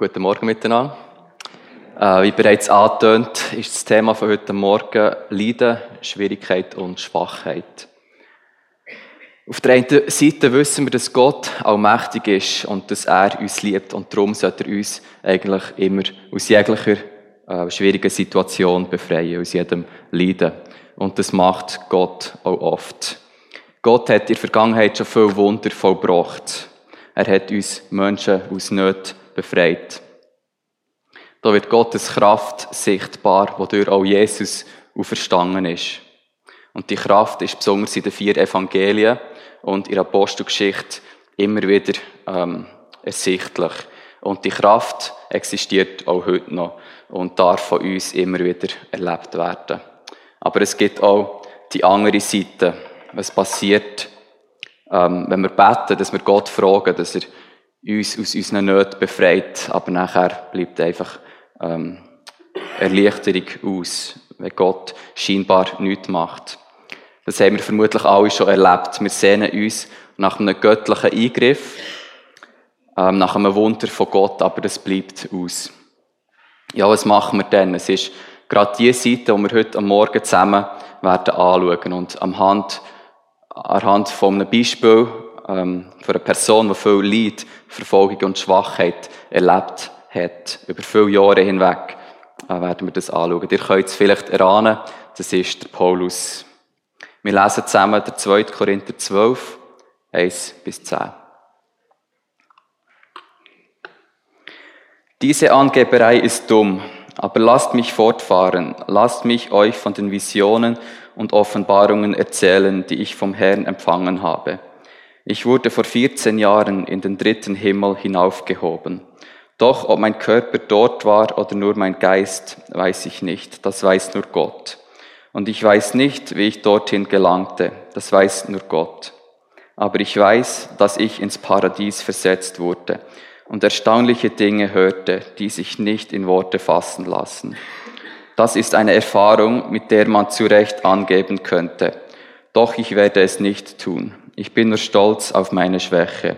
Guten Morgen miteinander. Äh, wie bereits angetönt, ist das Thema von heute Morgen Leiden, Schwierigkeit und Schwachheit. Auf der einen Seite wissen wir, dass Gott allmächtig ist und dass er uns liebt und darum sollte er uns eigentlich immer aus jeglicher äh, schwierigen Situation befreien, aus jedem Leiden. Und das macht Gott auch oft. Gott hat in der Vergangenheit schon viel Wunder vollbracht. Er hat uns Menschen aus Nöten befreit. Da wird Gottes Kraft sichtbar, wodurch auch Jesus auferstanden ist. Und die Kraft ist besonders in den vier Evangelien und in der Apostelgeschichte immer wieder ähm, ersichtlich. Und die Kraft existiert auch heute noch und darf von uns immer wieder erlebt werden. Aber es gibt auch die andere Seite. Was passiert, ähm, wenn wir beten, dass wir Gott fragen, dass er uns aus unseren Nöten befreit, aber nachher bleibt einfach ähm, Erleichterung aus, wenn Gott scheinbar nichts macht. Das haben wir vermutlich alle schon erlebt. Wir sehnen uns nach einem göttlichen Eingriff, ähm, nach einem Wunder von Gott, aber das bleibt aus. Ja, was machen wir denn? Es ist gerade die Seite, die wir heute am Morgen zusammen werden anschauen und am Hand, anhand von einem Beispiel ähm, für eine Person, die viel Leid, Verfolgung und Schwachheit erlebt hat, über viele Jahre hinweg, äh, werden wir das anschauen. Ihr könnt es vielleicht erahnen, das ist Paulus. Wir lesen zusammen der 2. Korinther 12, 1 bis 10. Diese Angeberei ist dumm, aber lasst mich fortfahren, lasst mich euch von den Visionen und Offenbarungen erzählen, die ich vom Herrn empfangen habe. Ich wurde vor 14 Jahren in den dritten Himmel hinaufgehoben. Doch ob mein Körper dort war oder nur mein Geist, weiß ich nicht. Das weiß nur Gott. Und ich weiß nicht, wie ich dorthin gelangte. Das weiß nur Gott. Aber ich weiß, dass ich ins Paradies versetzt wurde und erstaunliche Dinge hörte, die sich nicht in Worte fassen lassen. Das ist eine Erfahrung, mit der man zu Recht angeben könnte. Doch ich werde es nicht tun. Ich bin nur stolz auf meine Schwäche.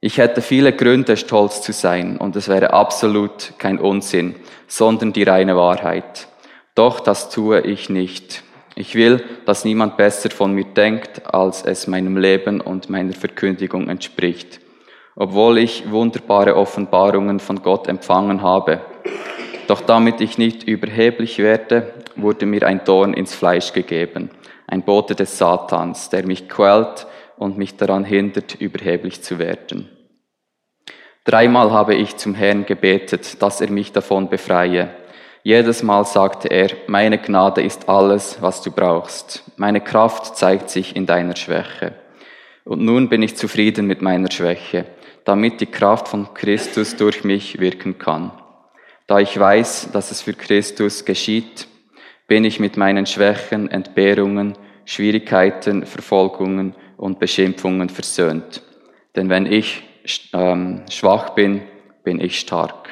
Ich hätte viele Gründe, stolz zu sein, und es wäre absolut kein Unsinn, sondern die reine Wahrheit. Doch das tue ich nicht. Ich will, dass niemand besser von mir denkt, als es meinem Leben und meiner Verkündigung entspricht. Obwohl ich wunderbare Offenbarungen von Gott empfangen habe. Doch damit ich nicht überheblich werde, wurde mir ein Dorn ins Fleisch gegeben ein Bote des Satans, der mich quält und mich daran hindert, überheblich zu werden. Dreimal habe ich zum Herrn gebetet, dass er mich davon befreie. Jedes Mal sagte er, meine Gnade ist alles, was du brauchst. Meine Kraft zeigt sich in deiner Schwäche. Und nun bin ich zufrieden mit meiner Schwäche, damit die Kraft von Christus durch mich wirken kann. Da ich weiß, dass es für Christus geschieht, bin ich mit meinen Schwächen, Entbehrungen, Schwierigkeiten, Verfolgungen und Beschimpfungen versöhnt. Denn wenn ich ähm, schwach bin, bin ich stark.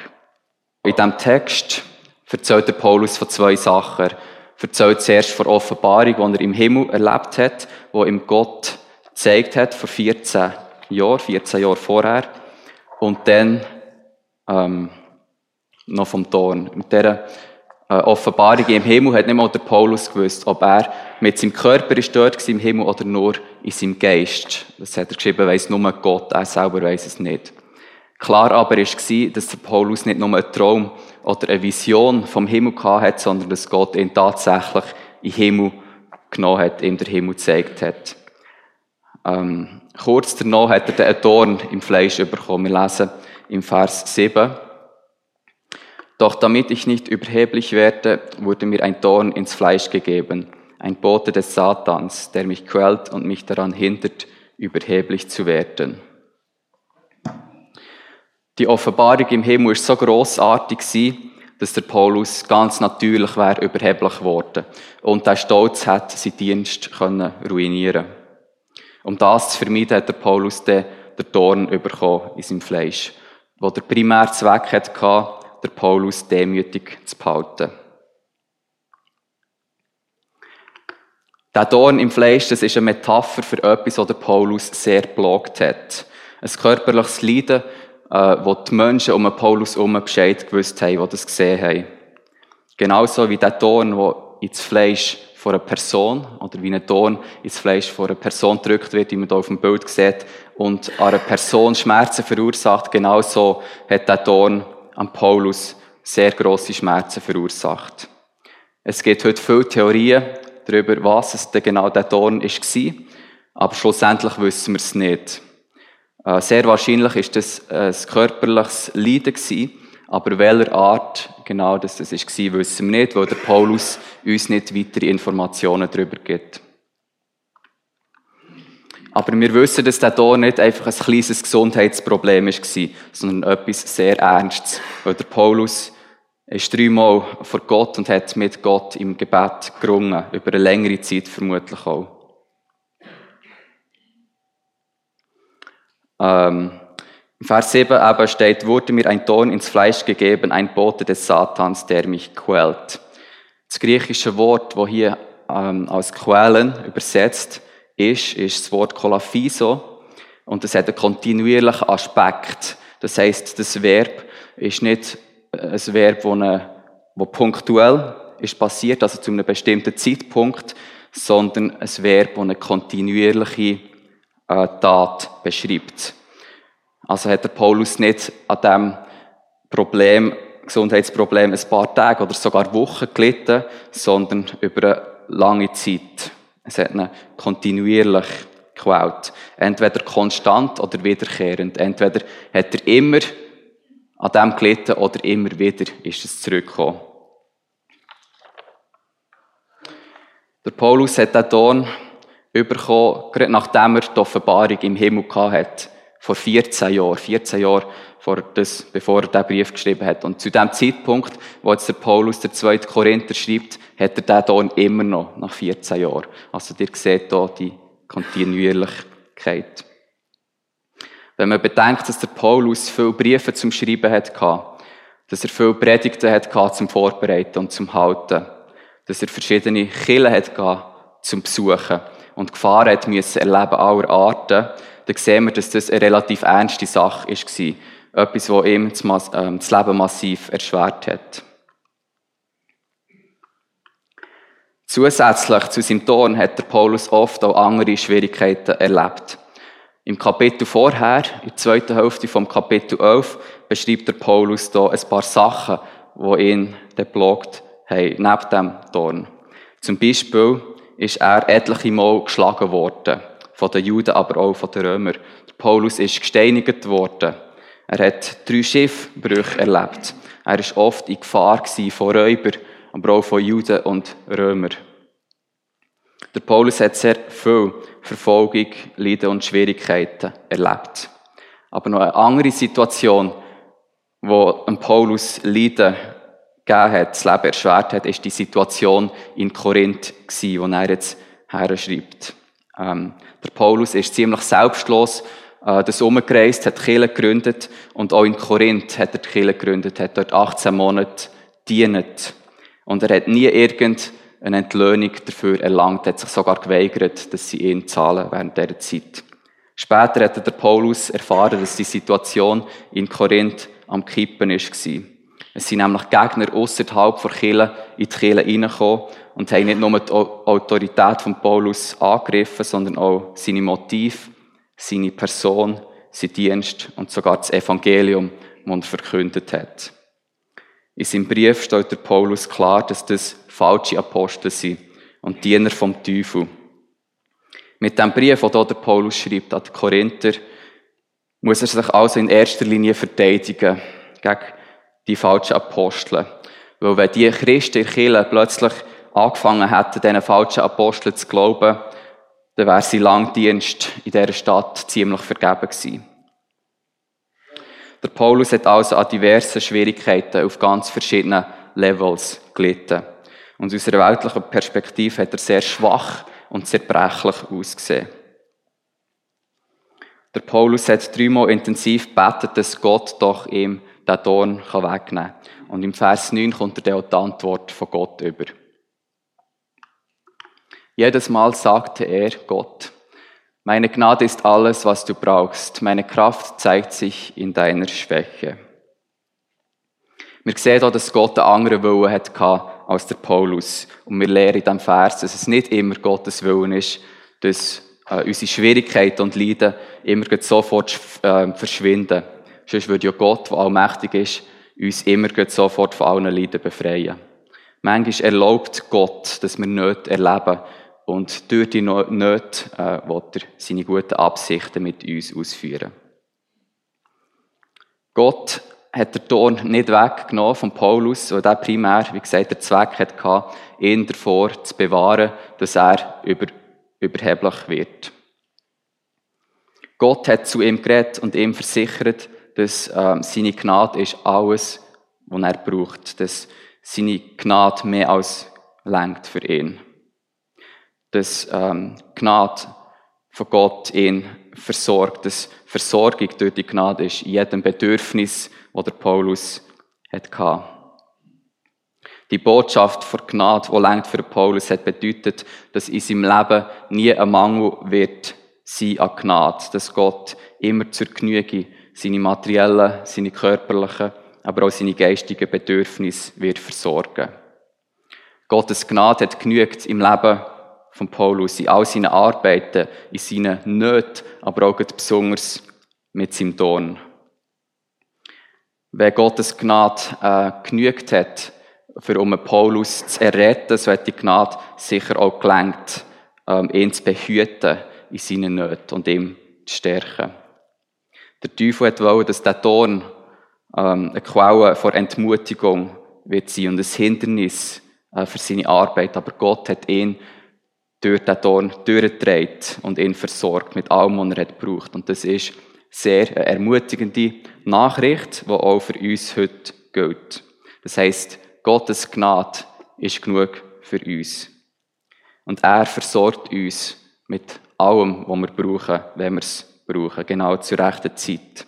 In diesem Text erzählt der Paulus von zwei Sachen. Er erzählt zuerst von Offenbarung, die er im Himmel erlebt hat, wo ihm Gott gezeigt hat, vor 14 Jahren, 14 Jahre vorher. Und dann ähm, noch vom Dorn. Mit dieser äh, Offenbarung im Himmel hat nicht mal der Paulus gewusst, ob er mit seinem Körper ist dort im Himmel oder nur in seinem Geist. Das hat er geschrieben, weiss nur Gott, er selber weiß es nicht. Klar aber war, dass der Paulus nicht nur einen Traum oder eine Vision vom Himmel hat, sondern dass Gott ihn tatsächlich in den Himmel genommen hat, ihm der Himmel gezeigt hat. Ähm, kurz danach hat er den Dorn im Fleisch bekommen. Wir lesen im Vers 7. Doch damit ich nicht überheblich werde, wurde mir ein Dorn ins Fleisch gegeben, ein Bote des Satans, der mich quält und mich daran hindert, überheblich zu werden. Die Offenbarung im Himmel ist so großartig dass der Paulus ganz natürlich wäre überheblich geworden und der Stolz hat seinen Dienst können ruinieren. Um das zu vermeiden, hat der Paulus den, Dorn bekommen in seinem Fleisch, wo der primär Zweck hatte, der Paulus demütig zu behalten. Der Dorn im Fleisch, das ist eine Metapher für etwas, was der Paulus sehr blockt hat. Ein körperliches Leiden, äh, wo die Menschen um Paulus herum Bescheid gewusst haben, die das gesehen haben. Genauso wie der Dorn, der ins Fleisch von einer Person, oder wie ein Dorn ins Fleisch von einer Person gedrückt wird, wie man hier auf dem Bild sieht, und an einer Person Schmerzen verursacht, genauso hat der Dorn an Paulus sehr grosse Schmerzen verursacht. Es gibt heute viele Theorien darüber, was es denn genau der Dorn war, aber schlussendlich wissen wir es nicht. Äh, sehr wahrscheinlich ist das ein körperliches Leiden aber welcher Art genau das war, wissen wir nicht, weil der Paulus uns nicht weitere Informationen darüber gibt. Aber wir wissen, dass der Dorn nicht einfach ein kleines Gesundheitsproblem war, sondern etwas sehr Ernstes. Weil der Paulus ist dreimal vor Gott und hat mit Gott im Gebet gerungen, über eine längere Zeit vermutlich auch. Ähm, Im Vers 7 aber steht, wurde mir ein Dorn ins Fleisch gegeben, ein Bote des Satans, der mich quält. Das griechische Wort, wo hier ähm, als quälen übersetzt ist, ist das Wort kolaphiso und das hat einen kontinuierlichen Aspekt. Das heißt, das Verb ist nicht ein Verb, das, eine, das punktuell ist passiert, also zu einem bestimmten Zeitpunkt, sondern ein Verb, das eine kontinuierliche äh, Tat beschreibt. Also hat der Paulus nicht an dem Problem, Gesundheitsproblem ein paar Tage oder sogar Wochen gelitten, sondern über eine lange Zeit. Es hat ihn kontinuierlich gequält. Entweder konstant oder wiederkehrend. Entweder hat er immer an dem gelitten oder immer wieder ist es zurückgekommen. Der Paulus hat den Ton bekommen, gerade nachdem er die Offenbarung im Himmel hatte. Vor 14 Jahren. 14 Jahre vor das, bevor er diesen Brief geschrieben hat. Und zu dem Zeitpunkt, wo jetzt der Paulus der zweite Korinther schreibt, hat er den Ton immer noch, nach 14 Jahren. Also ihr seht hier die Kontinuierlichkeit. Wenn man bedenkt, dass der Paulus viele Briefe zum Schreiben hatte, dass er viele Predigten hatte zum Vorbereiten und zum Halten, dass er verschiedene Kirchen hatte zum Besuchen und Gefahren hat müssen erleben aller Arten, dann sehen wir, dass das eine relativ ernste Sache war. Etwas, das ihm das Leben massiv erschwert hat. Zusätzlich zu seinem Ton hat der Paulus oft auch andere Schwierigkeiten erlebt. Im Kapitel vorher, in der zweiten Hälfte vom Kapitel 11, beschreibt der Paulus da ein paar Sachen, die ihn geplagt haben, neben dem Dorn. Zum Beispiel ist er etliche Mal geschlagen worden. Von den Juden, aber auch von den Römern. Paulus ist gesteinigt worden. Er hat drei Schiffbrüche erlebt. Er ist oft in Gefahr von Räubern, aber auch von Juden und Römern. Der Paulus hat sehr viel Verfolgung, Leiden und Schwierigkeiten erlebt. Aber noch eine andere Situation, wo Paulus Leiden gegeben hat, das Leben erschwert hat, ist die Situation in Korinth wo er jetzt her schreibt. Ähm, der Paulus ist ziemlich selbstlos äh, das umgereist, hat Kirche gegründet und auch in Korinth hat er die Kirche gegründet, hat dort 18 Monate dienet. Und er hat nie irgendeine Entlöhnung dafür erlangt, hat sich sogar geweigert, dass sie ihn zahlen während dieser Zeit. Später hat der Paulus erfahren, dass die Situation in Korinth am Kippen war. Es sind nämlich Gegner außerhalb der Kirche in die Kirche reingekommen und haben nicht nur die Autorität von Paulus angegriffen, sondern auch seine Motive, seine Person, sein Dienst und sogar das Evangelium, das er verkündet hat. In seinem Brief steht der Paulus klar, dass das falsche Apostel sind und Diener vom Teufel. Mit dem Brief, den der Paulus schreibt an die Korinther, muss er sich also in erster Linie verteidigen gegen die falschen Apostel. Weil wenn die Christen in Kirche plötzlich angefangen hätten, diesen falschen Aposteln zu glauben, dann wäre sein Langdienst in dieser Stadt ziemlich vergeben gewesen. Der Paulus hat also an diversen Schwierigkeiten auf ganz verschiedenen Levels gelitten. Und aus einer weltlichen Perspektive hat er sehr schwach und zerbrechlich ausgesehen. Der Paulus hat dreimal intensiv gebetet, dass Gott doch ihm den Dorn wegnehmen kann. Und im Vers 9 kommt er dann auch die Antwort von Gott über. Jedes Mal sagte er Gott, Meine Gnade ist alles, was du brauchst. Meine Kraft zeigt sich in deiner Schwäche. Wir sehen auch, dass Gott einen anderen Willen hatte als der Paulus. Und wir lernen in diesem Vers, dass es nicht immer Gottes Willen ist, dass äh, unsere Schwierigkeiten und Leiden immer sofort äh, verschwinden. Sonst würde ja Gott, der allmächtig ist, uns immer sofort von allen Leiden befreien. Manchmal erlaubt Gott, dass wir nicht erleben. Und durch die Nöte äh, will er seine guten Absichten mit uns ausführen. Gott hat der Ton nicht weggenommen von Paulus, weil der primär, wie gesagt, der Zweck hatte, ihn davor zu bewahren, dass er über, überheblich wird. Gott hat zu ihm geredet und ihm versichert, dass äh, seine Gnade ist alles, was er braucht, dass seine Gnade mehr als lenkt für ihn. Dass ähm, Gnade von Gott ihn versorgt, dass Versorgung durch die Gnade ist, in jedem Bedürfnis, das der Paulus hatte. Die Botschaft von Gnade, die lenkt für Paulus, hat bedeutet, dass in seinem Leben nie ein Mangel wird sein an Gnade, dass Gott immer zur Genüge seine materiellen, seine körperlichen, aber auch seine geistigen Bedürfnisse wird versorgen. Gottes Gnade hat genügt im Leben von Paulus, in all seinen Arbeiten, in seinen Nöten, aber auch besonders mit seinem Ton. Wenn Gottes Gnade äh, genügt hat, für um Paulus zu erretten, so hat die Gnade sicher auch gelenkt, ähm, ihn zu behüten in seinen Nöten und ihm zu stärken. Der Teufel hat wollen, dass der Ton ähm, eine Quelle vor Entmutigung wird sein und ein Hindernis äh, für seine Arbeit. Aber Gott hat ihn durch den Dorn durchgetragen und ihn versorgt mit allem, was er hat gebraucht. Und das ist sehr eine ermutigende Nachricht, die auch für uns heute gilt. Das heißt, Gottes Gnade ist genug für uns. Und er versorgt uns mit allem, was wir brauchen, wenn wir es brauchen, genau zur rechten Zeit.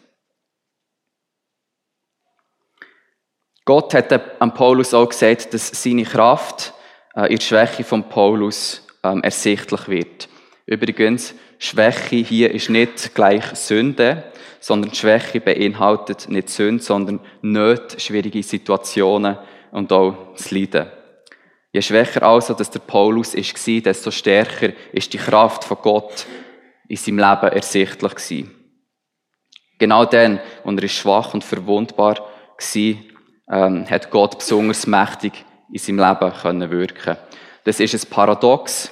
Gott hat am Paulus auch gesagt, dass seine Kraft äh, in der Schwäche von Paulus ähm, ersichtlich wird. Übrigens, Schwäche hier ist nicht gleich Sünde, sondern Schwäche beinhaltet nicht Sünde, sondern nicht schwierige Situationen und auch das Leiden. Je schwächer also, dass der Paulus ist, desto stärker ist die Kraft von Gott in seinem Leben ersichtlich gewesen. Genau dann, als er schwach und verwundbar war, ähm, hat Gott besonders mächtig in seinem Leben können wirken. Das ist ein Paradox,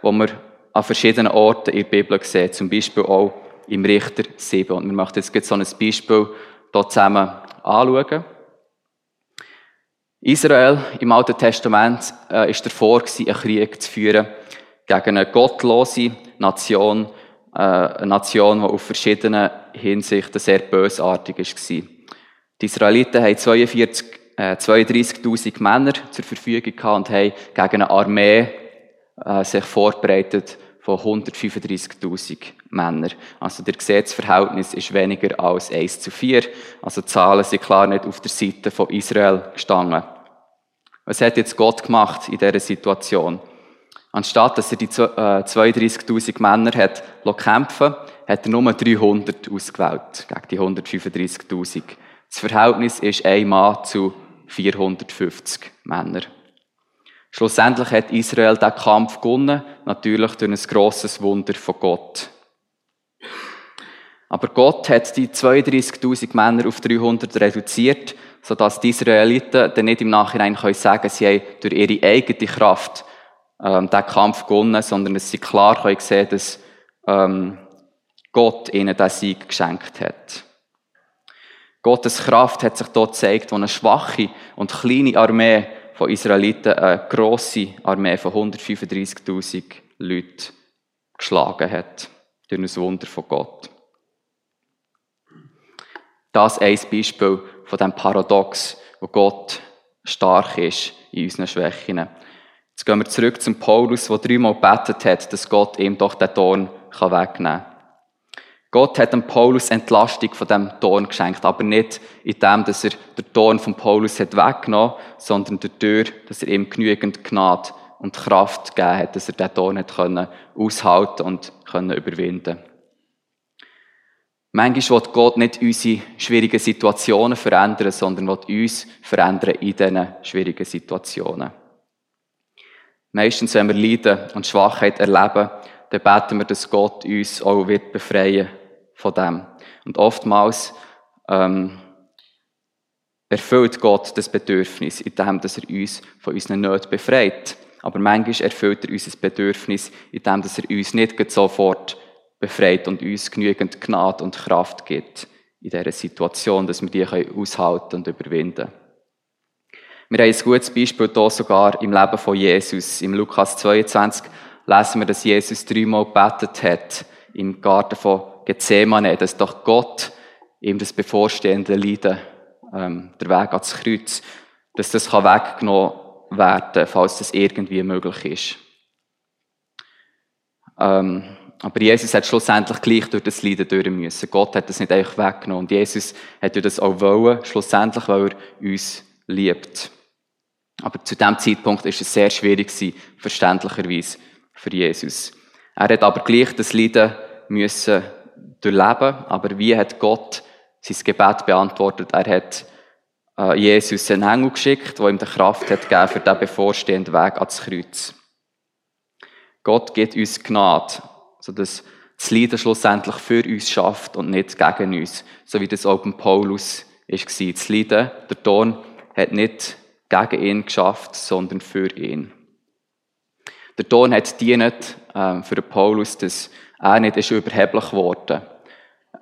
wo wir an verschiedenen Orten in der Bibel sehen, zum Beispiel auch im Richter 7. Und wir möchten jetzt so ein Beispiel hier zusammen anschauen. Israel im Alten Testament äh, ist davor gewesen, einen Krieg zu führen gegen eine gottlose Nation, eine Nation, die auf verschiedenen Hinsichten sehr bösartig war. Die Israeliten haben 42, äh, 32.000 Männer zur Verfügung gehabt und haben gegen eine Armee äh, sich vorbereitet von 135.000 Männern. Also der Gesetzverhältnis ist weniger als 1 zu 4. Also die Zahlen sind klar nicht auf der Seite von Israel gestanden. Was hat jetzt Gott gemacht in dieser Situation? Anstatt dass er die 32.000 äh, Männer hat kämpfen hat er nur 300 ausgewählt gegen die 135.000. Das Verhältnis ist ein Mann zu 450 Männern. Schlussendlich hat Israel den Kampf gewonnen, natürlich durch ein grosses Wunder von Gott. Aber Gott hat die 32.000 Männer auf 300 reduziert, sodass die Israeliten dann nicht im Nachhinein können sagen sie haben durch ihre eigene Kraft ähm, den Kampf gewonnen, sondern dass sie klar können sehen dass ähm, Gott ihnen den Sieg geschenkt hat. Gottes Kraft hat sich dort gezeigt, wo eine schwache und kleine Armee von Israeliten eine grosse Armee von 135.000 Leuten geschlagen hat. Durch ein Wunder von Gott. Das ist ein Beispiel von dem Paradox, wo Gott stark ist in unseren Schwächen. Jetzt gehen wir zurück zum Paulus, der dreimal betet hat, dass Gott ihm doch den Dorn wegnehmen kann. Gott hat dem Paulus Entlastung von dem Dorn geschenkt, aber nicht in dem, dass er den Dorn von Paulus hat weggenommen, sondern dadurch, dass er ihm genügend Gnade und Kraft gegeben hat, dass er diesen Ton hat können aushalten und können überwinden. Manchmal will Gott nicht unsere schwierigen Situationen verändern, sondern will uns verändern in diesen schwierigen Situationen. Meistens, wenn wir Leiden und Schwachheit erleben, dann beten wir, dass Gott uns auch wird befreien von dem. Und oftmals ähm, erfüllt Gott das Bedürfnis, indem dass er uns von unseren Nöten befreit. Aber manchmal erfüllt er unser Bedürfnis, indem dass er uns nicht sofort befreit und uns genügend Gnade und Kraft gibt in dieser Situation, dass wir die aushalten und überwinden können. Wir haben ein gutes Beispiel hier sogar im Leben von Jesus. Im Lukas 22 lesen wir, dass Jesus dreimal gebetet hat im Garten von Gethsemane, dass doch Gott ihm das bevorstehende Leiden, ähm, der Weg ans Kreuz, dass das kann weggenommen werden, falls das irgendwie möglich ist. Ähm, aber Jesus hat schlussendlich gleich durch das Leiden durch müssen. Gott hat das nicht einfach weggenommen. Und Jesus hat das auch wollen, schlussendlich, weil er uns liebt. Aber zu dem Zeitpunkt ist es sehr schwierig gewesen, verständlicherweise für Jesus. Er hat aber gleich das Leiden müssen durchleben. Aber wie hat Gott sein Gebet beantwortet? Er hat äh, Jesus einen Engel geschickt, der ihm die Kraft hat gegeben für den bevorstehenden Weg ans Kreuz. Gott gibt uns Gnade, sodass das Leiden schlussendlich für uns schafft und nicht gegen uns, so wie das auch Paulus war. Das Leiden, der Ton, hat nicht gegen ihn geschafft, sondern für ihn. Der Ton hat dient äh, für Paulus, dass er nicht ist überheblich geworden.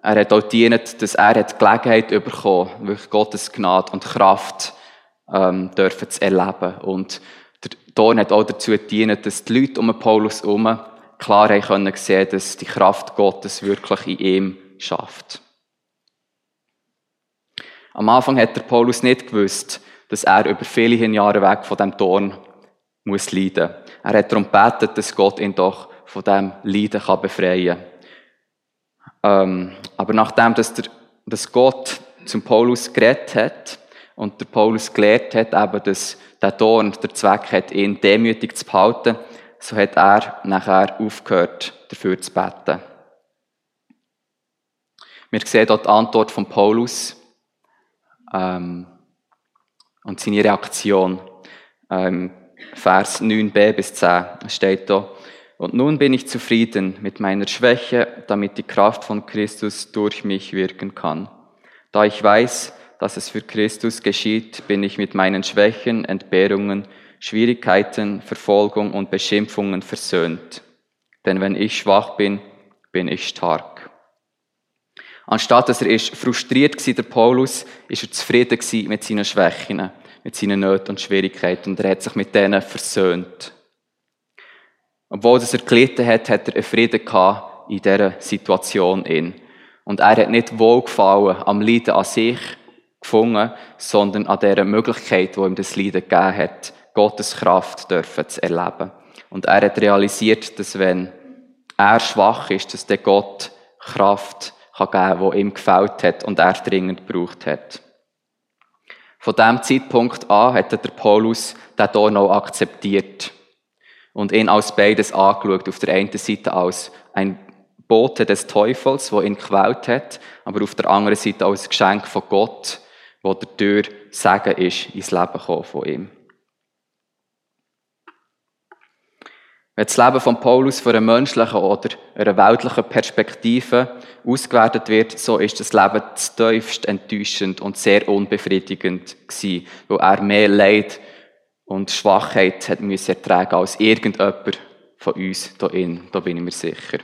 Er hat auch dient, dass er die Gelegenheit bekommen, wirklich Gottes Gnade und Kraft ähm, dürfen zu erleben. Und der Ton hat auch dazu gedient, dass die Leute um Paulus herum klar haben können sehen, dass die Kraft Gottes wirklich in ihm schafft. Am Anfang hat der Paulus nicht gewusst, dass er über viele Jahre weg von dem Dorn muss leiden. Er hat darum gebetet, dass Gott ihn doch von dem Leiden kann befreien kann. Ähm, aber nachdem, dass, der, dass Gott zum Paulus geredet hat und der Paulus gelehrt hat, eben, dass der Dorn der Zweck hat, ihn demütig zu behalten, so hat er nachher aufgehört, dafür zu beten. Wir sehen dort die Antwort von Paulus. Ähm, und seine Reaktion. Ähm, Vers 9b bis 10 steht da. Und nun bin ich zufrieden mit meiner Schwäche, damit die Kraft von Christus durch mich wirken kann. Da ich weiß, dass es für Christus geschieht, bin ich mit meinen Schwächen, Entbehrungen, Schwierigkeiten, Verfolgung und Beschimpfungen versöhnt. Denn wenn ich schwach bin, bin ich stark. Anstatt dass er ist frustriert war, der Paulus, ist er zufrieden mit seinen Schwächen, mit seinen Nöten und Schwierigkeiten und er hat sich mit denen versöhnt. Obwohl er gelitten hat, hat er einen Frieden gehabt in dieser Situation. Und er hat nicht Wohlgefallen am Leiden an sich gefunden, sondern an der Möglichkeit, wo ihm das Leiden gegeben hat, Gottes Kraft dürfen zu erleben. Und er hat realisiert, dass wenn er schwach ist, dass der Gott Kraft kann geben, wo ihm gefällt hat und er dringend gebraucht hat. Von dem Zeitpunkt an hat der Paulus den Ton auch akzeptiert und ihn als beides angeschaut. Auf der einen Seite als ein Bote des Teufels, wo ihn gewählt hat, aber auf der anderen Seite als Geschenk von Gott, wo der Tür Segen ist ins Leben von ihm. Wenn das Leben von Paulus von einer menschlichen oder einer weltlichen Perspektive ausgewertet wird, so ist das Leben tiefst enttäuschend und sehr unbefriedigend gewesen, weil er mehr Leid und Schwachheit hat müssen ertragen als irgendjemand von uns hier Da bin ich mir sicher.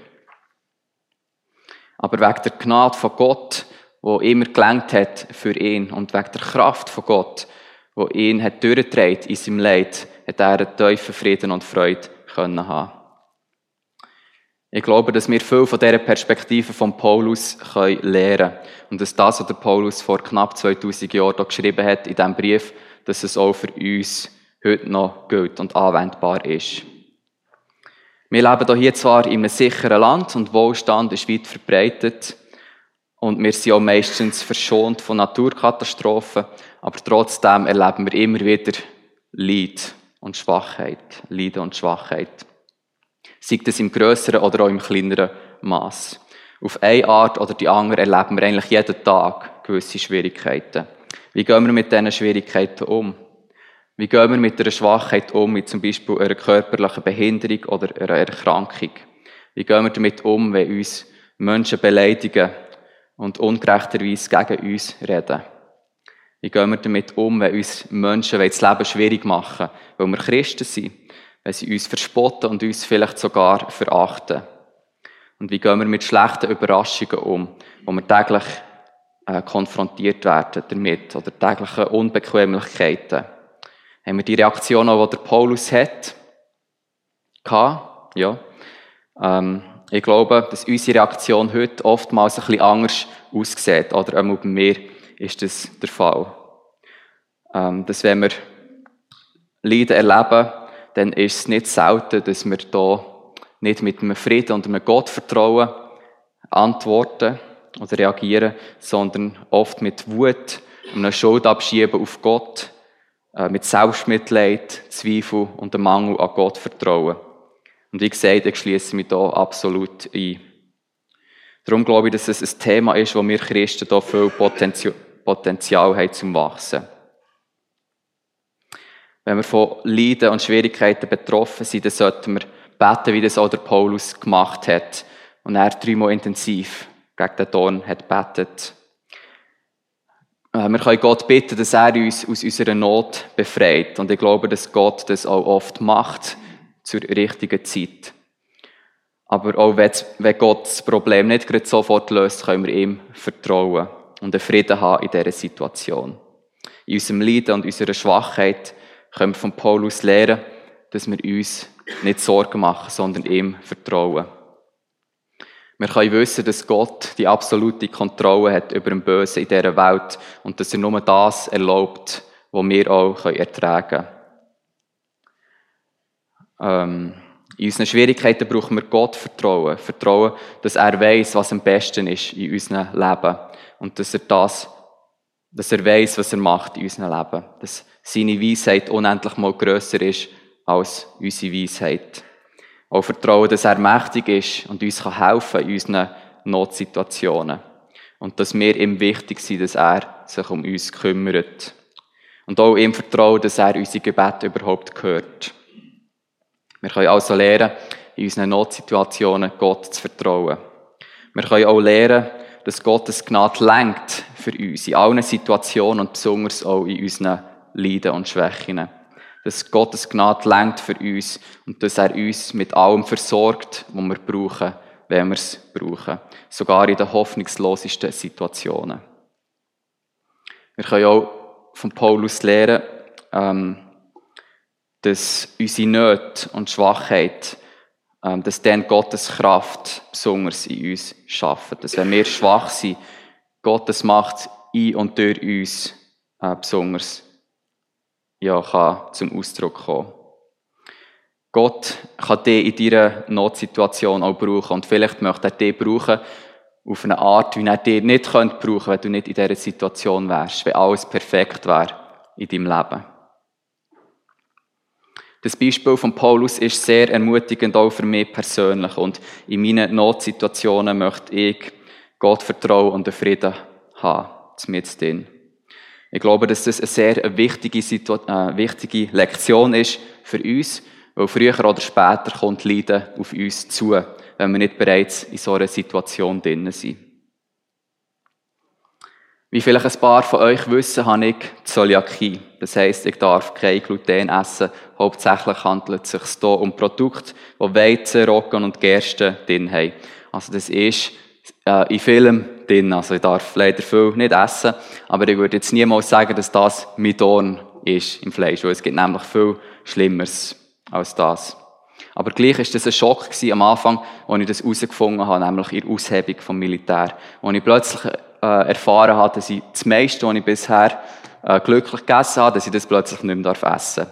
Aber wegen der Gnade von Gott, wo immer gelenkt hat für ihn und wegen der Kraft von Gott, wo ihn hat in seinem Leid, hat er einen tiefen Frieden und Freude können haben. Ich glaube, dass wir viel von dieser Perspektive von Paulus können lernen können. Und dass das, was der Paulus vor knapp 2000 Jahren hier geschrieben hat, in diesem Brief, dass es auch für uns heute noch gilt und anwendbar ist. Wir leben hier zwar in einem sicheren Land und Wohlstand ist weit verbreitet und wir sind auch meistens verschont von Naturkatastrophen, aber trotzdem erleben wir immer wieder Leid und Schwachheit, Leiden und Schwachheit. Sei das im größeren oder auch im kleineren Maß. Auf eine Art oder die andere erleben wir eigentlich jeden Tag gewisse Schwierigkeiten. Wie gehen wir mit diesen Schwierigkeiten um? Wie gehen wir mit einer Schwachheit um, wie zum Beispiel einer körperlichen Behinderung oder einer Erkrankung? Wie gehen wir damit um, wenn uns Menschen beleidigen und ungerechterweise gegen uns reden? Wie gehen wir damit um, wenn uns Menschen das Leben schwierig machen, weil wir Christen sind, wenn sie uns verspotten und uns vielleicht sogar verachten? Und wie gehen wir mit schlechten Überraschungen um, wo wir täglich äh, konfrontiert werden damit oder tägliche Unbequemlichkeiten? Haben wir die Reaktion auch, die der Paulus hat? Ja. Ähm, ich glaube, dass unsere Reaktion heute oftmals ein bisschen anders aussieht. Oder einmal bei mir ist das der Fall. Ähm, dass wenn wir Leiden erleben, dann ist es nicht selten, dass wir da nicht mit einem Frieden und einem Gottvertrauen antworten oder reagieren, sondern oft mit Wut, einem Schuldabschieben auf Gott, äh, mit Selbstmitleid, Zweifel und einem Mangel an Gott vertrauen. Und wie gesagt, ich schließe mich da absolut ein. Darum glaube ich, dass es ein Thema ist, wo wir Christen da viel Potenzial haben zum Wachsen. Wenn wir von Leiden und Schwierigkeiten betroffen sind, dann sollten wir beten, wie das auch Paulus gemacht hat. Und er dreimal intensiv gegen den Dorn hat betet. Äh, wir können Gott bitten, dass er uns aus unserer Not befreit. Und ich glaube, dass Gott das auch oft macht, zur richtigen Zeit. Aber auch wenn Gott das Problem nicht gerade sofort löst, können wir ihm vertrauen und einen Frieden haben in dieser Situation. In unserem Leiden und unserer Schwachheit können wir von Paulus lernen, dass wir uns nicht Sorgen machen, sondern ihm vertrauen. Wir können wissen, dass Gott die absolute Kontrolle hat über den Bösen in dieser Welt und dass er nur das erlaubt, was wir auch ertragen können. Ähm, in unseren Schwierigkeiten brauchen wir Gott Vertrauen. Vertrauen, dass er weiß, was am besten ist in unserem Leben. Und dass er das, dass er weiß, was er macht in unserem Leben. Dass seine Weisheit unendlich mal grösser ist als unsere Weisheit. Auch Vertrauen, dass er mächtig ist und uns helfen kann in unseren Notsituationen. Und dass wir ihm wichtig sind, dass er sich um uns kümmert. Und auch ihm Vertrauen, dass er unsere Gebete überhaupt hört. Wir können also lernen, in unseren Notsituationen Gott zu vertrauen. Wir können auch lernen, dass Gottes Gnade lenkt für uns in allen Situationen und besonders auch in unseren Leiden und Schwächen dass Gottes Gnade lenkt für uns und dass er uns mit allem versorgt, was wir brauchen, wenn wir es brauchen. Sogar in den hoffnungslosesten Situationen. Wir können auch von Paulus lernen, ähm, dass unsere Nöte und Schwachheit, dass dann Gottes Kraft besonders in uns schafft. Dass wenn wir schwach sind, Gottes Macht in und durch uns äh, besonders ja, kann zum Ausdruck kommen. Gott kann dich in deiner Notsituation auch brauchen. Und vielleicht möchte er dich brauchen auf eine Art, wie er dich nicht könnte brauchen, wenn du nicht in dieser Situation wärst, wenn alles perfekt wäre in deinem Leben. Das Beispiel von Paulus ist sehr ermutigend auch für mich persönlich. Und in meinen Notsituationen möchte ich Gott vertrauen und einen Frieden haben, mit drin. Ich glaube, dass das eine sehr wichtige, äh, wichtige Lektion ist für uns, weil früher oder später kommt Leiden auf uns zu, wenn wir nicht bereits in so einer Situation drin sind. Wie vielleicht ein paar von euch wissen, habe ich Zöliakie. Das heisst, ich darf kein Gluten essen. Hauptsächlich handelt es sich hier um Produkte, die Weizen, Roggen und Gerste drin haben. Also das ist äh, in vielem drin. Also ich darf leider viel nicht essen, aber ich würde jetzt niemals sagen, dass das mein Dorn ist im Fleisch, weil es gibt nämlich viel Schlimmeres als das. Aber gleich ist das ein Schock gewesen am Anfang, als ich das herausgefunden habe, nämlich in der Aushebung vom Militär. Wo ich plötzlich äh, erfahren habe, dass ich das meiste, was ich bisher äh, glücklich gegessen habe, dass ich das plötzlich nicht mehr essen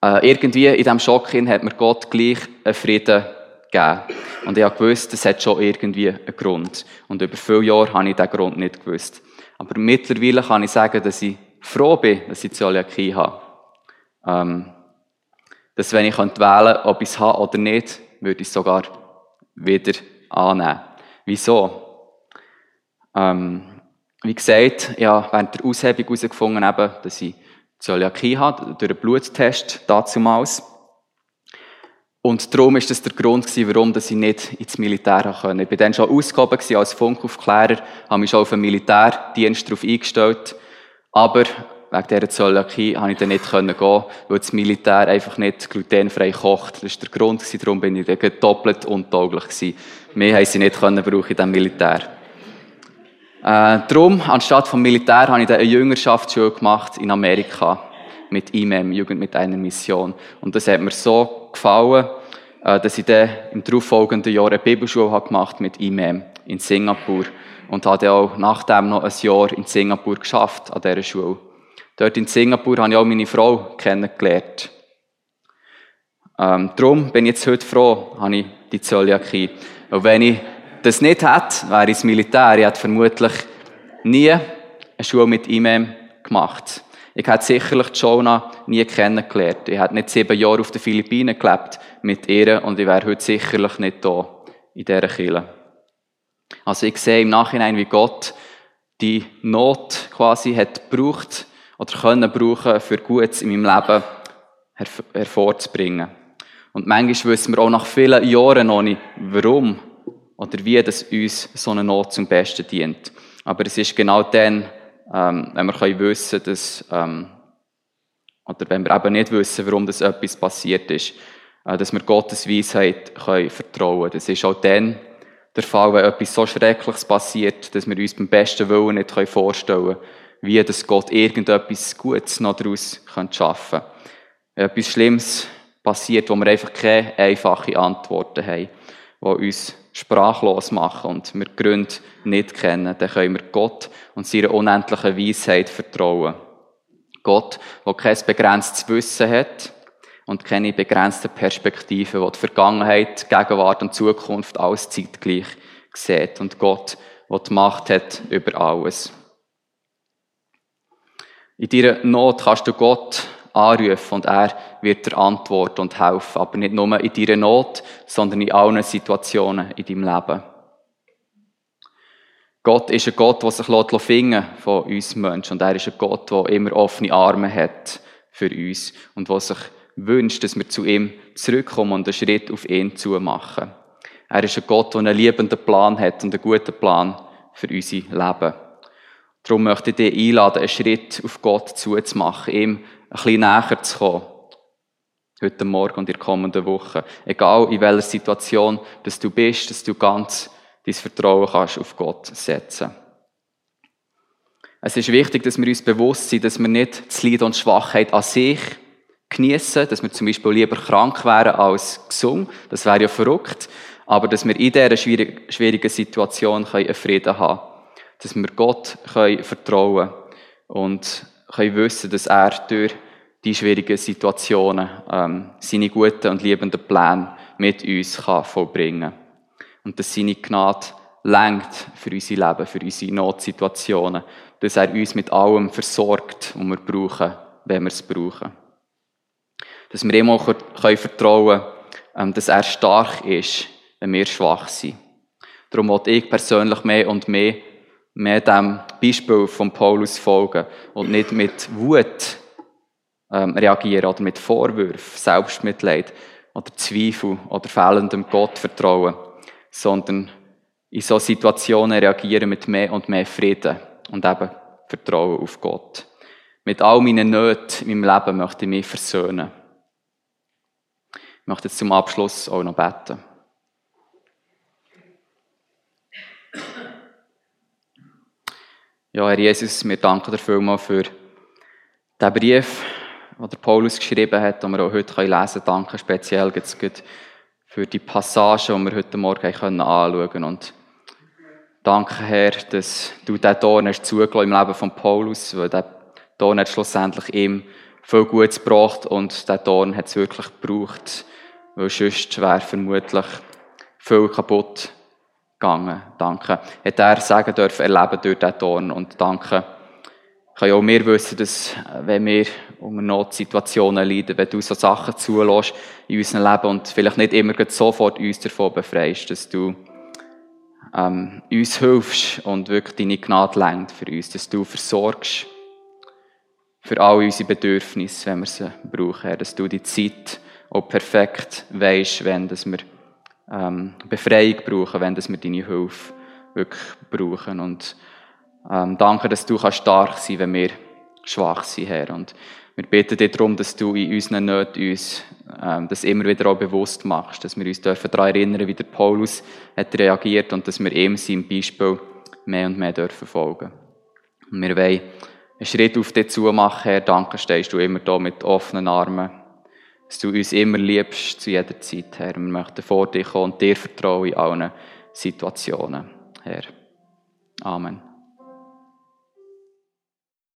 darf. Äh, irgendwie in diesem Schock hin hat mir Gott gleich einen Frieden gegeben. Und ich habe gewusst, das hat schon irgendwie einen Grund. Und über viele Jahre habe ich diesen Grund nicht gewusst. Aber mittlerweile kann ich sagen, dass ich froh bin, dass ich Zöliakie habe. ähm, dass wenn ich wählen könnte, ob ich es habe oder nicht, würde ich es sogar wieder annehmen. Wieso? Ähm, wie gesagt, ja, während der Aushebung herausgefunden, eben, dass ich Zöliakie habe, durch einen Bluttest dazumals. Und darum ist das der Grund gewesen, warum ich nicht ins Militär konnte. Ich war dann schon ausgehoben als Funkaufklärer, habe mich schon auf den Militärdienst darauf eingestellt. Aber wegen dieser Zöliakie konnte ich dann nicht gehen, weil das Militär einfach nicht glutenfrei kocht. Das war der Grund, gewesen, darum bin ich dann doppelt untauglich gewesen. Mehr haben sie nicht können brauchen in diesem Militär. Äh, darum, anstatt vom Militär, habe ich dann eine Jüngerschaftsschule gemacht in Amerika mit IMEM, Jugend mit einer Mission. Und das hat mir so gefallen, äh, dass ich dann im darauffolgenden Jahr eine Bibelschule habe gemacht mit IMEM in Singapur. Und habe dann auch nachdem noch ein Jahr in Singapur geschafft, an dieser Schule. Dort in Singapur habe ich auch meine Frau kennengelernt. Ähm, darum bin ich jetzt heute froh, habe ich die Zöliakie. Und wenn ich das nicht hätte, wäre das Militär. Ich hätte vermutlich nie eine Schule mit IMEM gemacht. Ich hätte sicherlich Jonah nie kennengelernt. Ich hätte nicht sieben Jahre auf den Philippinen gelebt mit ihr und ich wäre heute sicherlich nicht da in dieser Kirche. Also ich sehe im Nachhinein, wie Gott die Not quasi hat gebraucht oder können brauchen, für Gutes in meinem Leben hervorzubringen. Und manchmal wissen wir auch nach vielen Jahren noch nicht, warum oder wie das uns so eine Not zum Besten dient. Aber es ist genau dann, ähm, wenn wir können wissen, dass, ähm, oder wenn wir eben nicht wissen, warum das etwas passiert ist, äh, dass wir Gottes Weisheit können vertrauen. Das ist auch dann der Fall, wenn etwas so Schreckliches passiert, dass wir uns beim besten Willen nicht vorstellen können, wie das Gott irgendetwas Gutes noch daraus schaffen könnte. Wenn etwas Schlimmes passiert, wo wir einfach keine einfachen Antworten haben, die uns sprachlos machen und wir Gründe nicht kennen, dann können wir Gott und seiner unendlichen Weisheit vertrauen. Gott, der kein begrenztes Wissen hat und keine begrenzten Perspektiven, der die Vergangenheit, Gegenwart und Zukunft alles zeitgleich sieht und Gott, der die Macht hat über alles. In deiner Not kannst du Gott anrufen und er wird dir antworten und helfen. Aber nicht nur in deiner Not, sondern in allen Situationen in deinem Leben. Gott ist ein Gott, der sich finden von uns Menschen. Und er ist ein Gott, der immer offene Arme hat für uns und der sich wünscht, dass wir zu ihm zurückkommen und einen Schritt auf ihn zu machen. Er ist ein Gott, der einen liebenden Plan hat und einen guten Plan für unser Leben. Darum möchte ich dich einladen, einen Schritt auf Gott zuzumachen, ihm ein bisschen näher zu kommen. Heute Morgen und in der kommenden Woche. Egal in welcher Situation dass du bist, dass du ganz dein Vertrauen kannst auf Gott setzen. Es ist wichtig, dass wir uns bewusst sind, dass wir nicht das Leid und Schwachheit an sich genießen, dass wir zum Beispiel lieber krank wären als gesund. Das wäre ja verrückt. Aber dass wir in dieser schwierigen Situation einen Frieden haben können. Dass wir Gott vertrauen können und können wissen, dass er durch die schwierigen Situationen ähm, seine guten und liebenden Pläne mit uns kann vollbringen Und dass seine Gnade lenkt für unser Leben, für unsere Notsituationen. Dass er uns mit allem versorgt, was wir brauchen, wenn wir es brauchen. Dass wir auch können vertrauen können, dass er stark ist, wenn wir schwach sind. Darum wollte ich persönlich mehr und mehr mehr dem Beispiel von Paulus folgen und nicht mit Wut ähm, reagieren oder mit Vorwürfen, Selbstmitleid oder Zweifel oder fehlendem Gottvertrauen, sondern in so Situationen reagieren mit mehr und mehr Frieden und eben Vertrauen auf Gott. Mit all meinen Nöten in meinem Leben möchte ich mich versöhnen. Ich möchte jetzt zum Abschluss auch noch beten. Ja, Herr Jesus, wir danken dir vielmals für den Brief, den der Paulus geschrieben hat, den wir auch heute lesen können. Danke speziell für die Passagen, die wir heute Morgen anschauen können. Und danke, Herr, dass du diesen Dorn hast zugelassen im Leben von Paulus, weil der Dorn hat schlussendlich ihm viel Gutes gebracht und der Dorn hat es wirklich gebraucht, weil sonst wäre vermutlich viel kaputt gegangen. Danke. Hat er sagen dürfen, erleben durch diesen Ton. Und danke. Kann auch wir wissen, dass, wenn wir unter Notsituationen leiden, wenn du so Sachen zulässt in unserem Leben und vielleicht nicht immer sofort uns davon befreist, dass du ähm, uns hilfst und wirklich deine Gnade lenkt für uns, dass du versorgst für all unsere Bedürfnisse, wenn wir sie brauchen, dass du die Zeit auch perfekt weisst, wenn dass wir ähm, Befreiung brauchen, wenn dass wir deine Hilfe wirklich brauchen und ähm, danke, dass du kannst stark sein, wenn wir schwach sind, Herr. Und wir beten dir darum, dass du in unseren Nöten uns ähm, das immer wieder auch bewusst machst, dass wir uns dürfen daran erinnern, wie der Paulus hat reagiert und dass wir ihm sein Beispiel mehr und mehr dürfen folgen. Und wir wollen einen Schritt auf dich zu machen, Herr. Danke, stehst du immer da mit offenen Armen, dass du uns immer liebst zu jeder Zeit, Herr. Wir möchten vor dir kommen und dir vertrauen in allen Situationen, Herr. Amen.